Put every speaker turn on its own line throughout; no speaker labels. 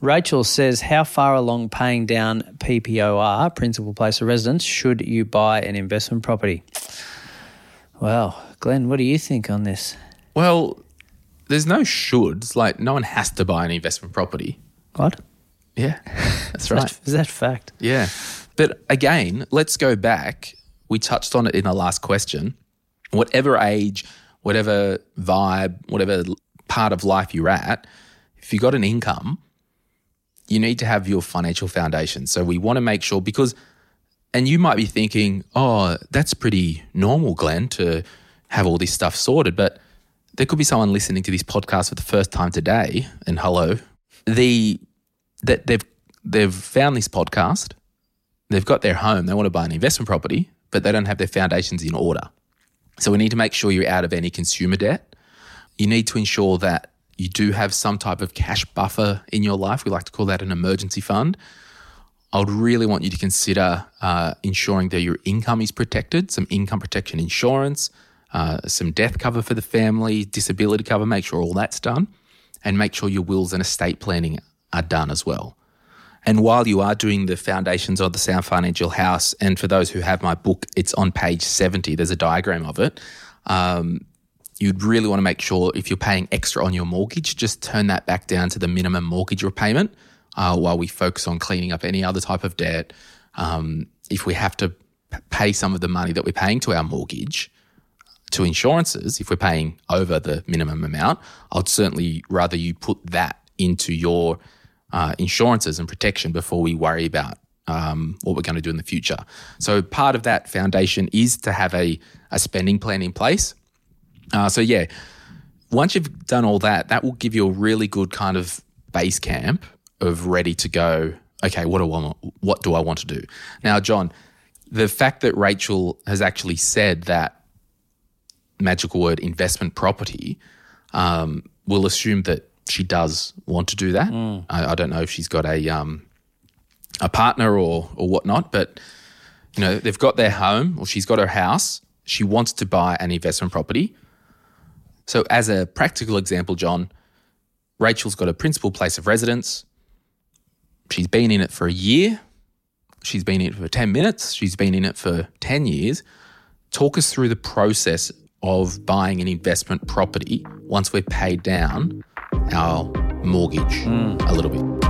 Rachel says, How far along paying down PPOR, principal place of residence, should you buy an investment property? Well, Glen, what do you think on this?
Well, there's no shoulds. Like, no one has to buy an investment property.
What?
Yeah, that's right.
is that fact?
Yeah. But again, let's go back. We touched on it in the last question. Whatever age, whatever vibe, whatever part of life you're at, if you've got an income, you need to have your financial foundation. So we want to make sure because, and you might be thinking, oh, that's pretty normal, Glen, to have all this stuff sorted. But there could be someone listening to this podcast for the first time today, and hello, the that they've they've found this podcast, they've got their home, they want to buy an investment property, but they don't have their foundations in order. So we need to make sure you're out of any consumer debt. You need to ensure that you do have some type of cash buffer in your life. We like to call that an emergency fund. I would really want you to consider uh, ensuring that your income is protected, some income protection insurance, uh, some death cover for the family, disability cover, make sure all that's done, and make sure your wills and estate planning are done as well. And while you are doing the foundations of the Sound Financial House, and for those who have my book, it's on page 70, there's a diagram of it. Um, you'd really want to make sure if you're paying extra on your mortgage, just turn that back down to the minimum mortgage repayment uh, while we focus on cleaning up any other type of debt. Um, if we have to pay some of the money that we're paying to our mortgage to insurances, if we're paying over the minimum amount, I'd certainly rather you put that into your uh, insurances and protection before we worry about um, what we're going to do in the future. So part of that foundation is to have a, a spending plan in place. Uh, so yeah, once you've done all that, that will give you a really good kind of base camp of ready to go. Okay, what do I want? What do I want to do now, John? The fact that Rachel has actually said that magical word investment property, um, we'll assume that she does want to do that. I, I don't know if she's got a um, a partner or or whatnot, but you know they've got their home or she's got her house. She wants to buy an investment property. So, as a practical example, John, Rachel's got a principal place of residence. She's been in it for a year. She's been in it for 10 minutes. She's been in it for 10 years. Talk us through the process of buying an investment property once we've paid down our mortgage hmm. a little bit.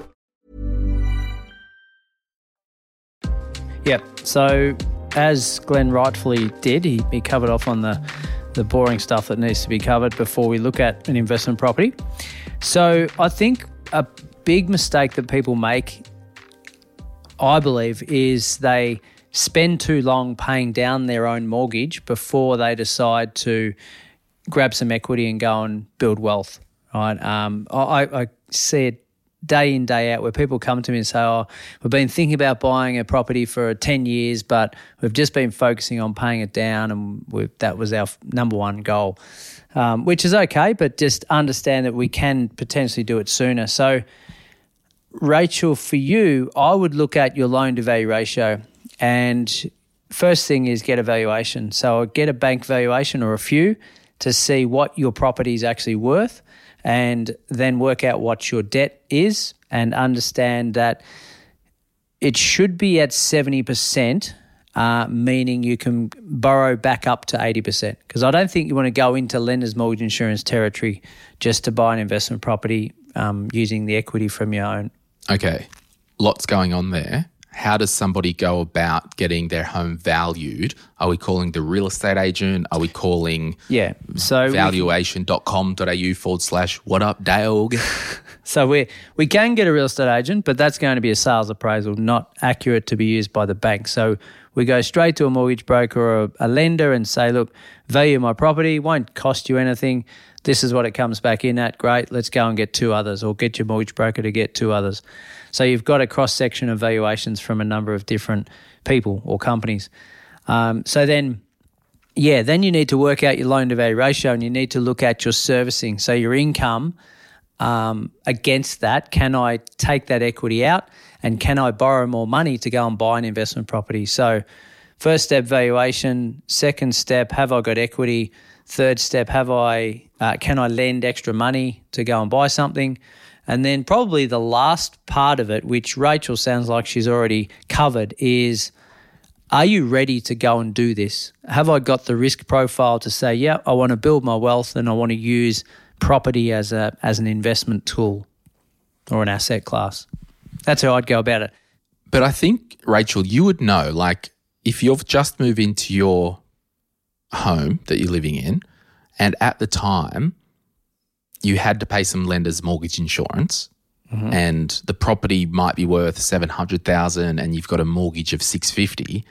Yep. So, as Glen rightfully did, he, he covered off on the, the boring stuff that needs to be covered before we look at an investment property. So, I think a big mistake that people make, I believe, is they spend too long paying down their own mortgage before they decide to grab some equity and go and build wealth. Right? Um, I, I see it day in day out where people come to me and say, "Oh, we've been thinking about buying a property for ten years, but we've just been focusing on paying it down, and that was our number one goal." Um, which is okay, but just understand that we can potentially do it sooner. So, Rachel, for you, I would look at your loan to value ratio. And first thing is get a valuation. So get a bank valuation or a few to see what your property is actually worth and then work out what your debt is and understand that it should be at 70%, uh, meaning you can borrow back up to 80%. Because I don't think you want to go into lender's mortgage insurance territory just to buy an investment property um, using the equity from your own.
Okay, lots going on there. How does somebody go about getting their home valued? Are we calling the real estate agent? Are we calling
Yeah. So
valuation.com.au forward slash what up, Dale?
So we we can get a real estate agent, but that's going to be a sales appraisal, not accurate to be used by the bank. So we go straight to a mortgage broker or a, a lender and say, look, value my property, won't cost you anything. This is what it comes back in at. Great, let's go and get two others, or get your mortgage broker to get two others. So you've got a cross section of valuations from a number of different people or companies. Um, so then yeah, then you need to work out your loan to value ratio and you need to look at your servicing. So your income um, against that, can I take that equity out and can I borrow more money to go and buy an investment property? So, first step valuation, second step, have I got equity? Third step, have I uh, can I lend extra money to go and buy something? And then probably the last part of it, which Rachel sounds like she's already covered, is are you ready to go and do this? Have I got the risk profile to say, yeah, I want to build my wealth and I want to use property as a as an investment tool or an asset class? That's how I'd go about it.
But I think, Rachel, you would know, like, if you've just moved into your home that you're living in, and at the time you had to pay some lender's mortgage insurance, mm-hmm. and the property might be worth seven hundred thousand, and you've got a mortgage of six fifty,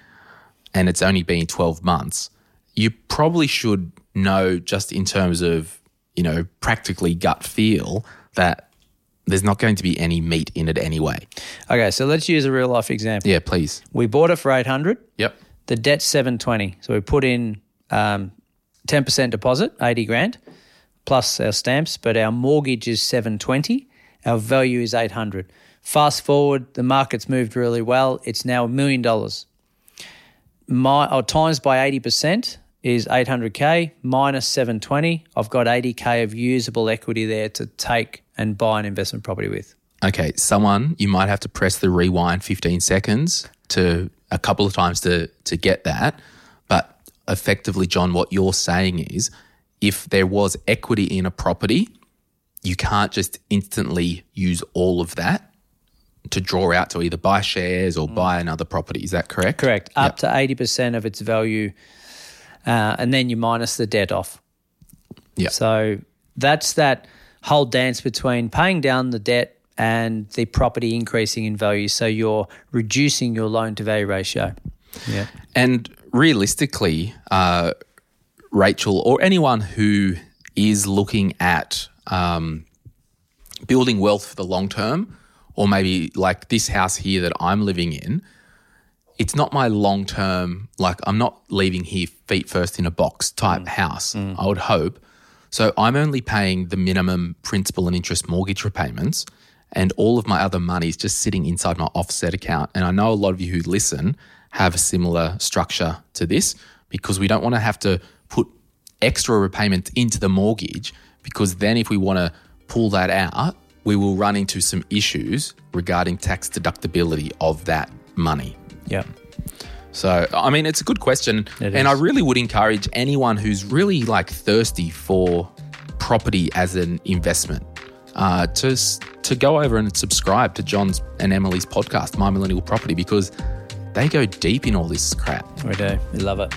and it's only been twelve months, you probably should know just in terms of you know practically gut feel that there's not going to be any meat in it anyway.
Okay, so let's use a real life example.
Yeah, please.
We bought it for 800.
Yep.
The debt's 720. So we put in um, 10% deposit, 80 grand, plus our stamps, but our mortgage is 720. Our value is 800. Fast forward, the market's moved really well. It's now a million dollars. My or times by 80% is 800k minus 720. I've got 80k of usable equity there to take and buy an investment property with.
Okay, someone you might have to press the rewind 15 seconds to a couple of times to to get that. But effectively, John, what you're saying is if there was equity in a property, you can't just instantly use all of that to draw out to either buy shares or buy another property. Is that correct?
Correct. Up to 80% of its value. Uh, and then you minus the debt off.
Yeah.
So that's that whole dance between paying down the debt and the property increasing in value. So you're reducing your loan to value ratio. Yeah.
And realistically, uh, Rachel, or anyone who is looking at um, building wealth for the long term, or maybe like this house here that I'm living in, it's not my long term, like I'm not leaving here feet first in a box type house, I would hope. So I'm only paying the minimum principal and interest mortgage repayments, and all of my other money is just sitting inside my offset account. And I know a lot of you who listen have a similar structure to this because we don't want to have to put extra repayments into the mortgage because then if we want to pull that out, we will run into some issues regarding tax deductibility of that money.
Yeah.
So, I mean, it's a good question.
It
and
is.
I really would encourage anyone who's really like thirsty for property as an investment uh, to, to go over and subscribe to John's and Emily's podcast, My Millennial Property, because they go deep in all this crap.
We do. We love it.